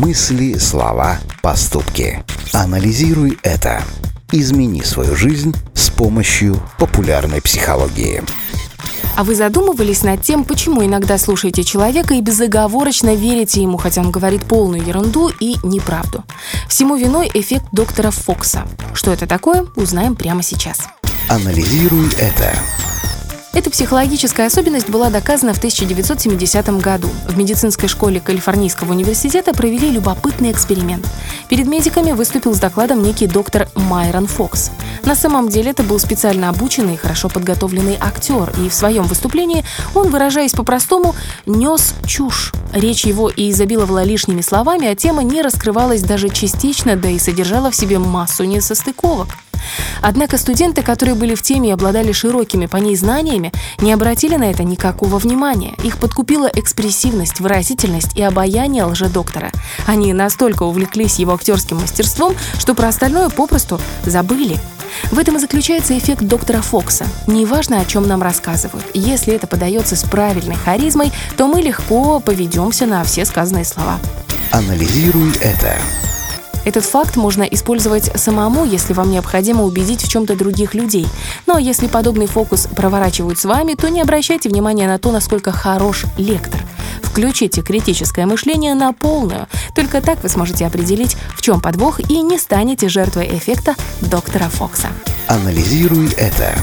Мысли, слова, поступки. Анализируй это. Измени свою жизнь с помощью популярной психологии. А вы задумывались над тем, почему иногда слушаете человека и безоговорочно верите ему, хотя он говорит полную ерунду и неправду? Всему виной эффект доктора Фокса. Что это такое, узнаем прямо сейчас. Анализируй это. Эта психологическая особенность была доказана в 1970 году. В медицинской школе Калифорнийского университета провели любопытный эксперимент. Перед медиками выступил с докладом некий доктор Майрон Фокс. На самом деле это был специально обученный и хорошо подготовленный актер, и в своем выступлении он, выражаясь по-простому, нес чушь. Речь его и изобиловала лишними словами, а тема не раскрывалась даже частично, да и содержала в себе массу несостыковок. Однако студенты, которые были в теме и обладали широкими по ней знаниями, не обратили на это никакого внимания. Их подкупила экспрессивность, выразительность и обаяние лжедоктора. Они настолько увлеклись его актерским мастерством, что про остальное попросту забыли. В этом и заключается эффект доктора Фокса. Неважно, о чем нам рассказывают. Если это подается с правильной харизмой, то мы легко поведемся на все сказанные слова. Анализируй это. Этот факт можно использовать самому, если вам необходимо убедить в чем-то других людей. Но если подобный фокус проворачивают с вами, то не обращайте внимания на то, насколько хорош лектор. Включите критическое мышление на полную. Только так вы сможете определить, в чем подвох и не станете жертвой эффекта доктора Фокса. Анализируй это.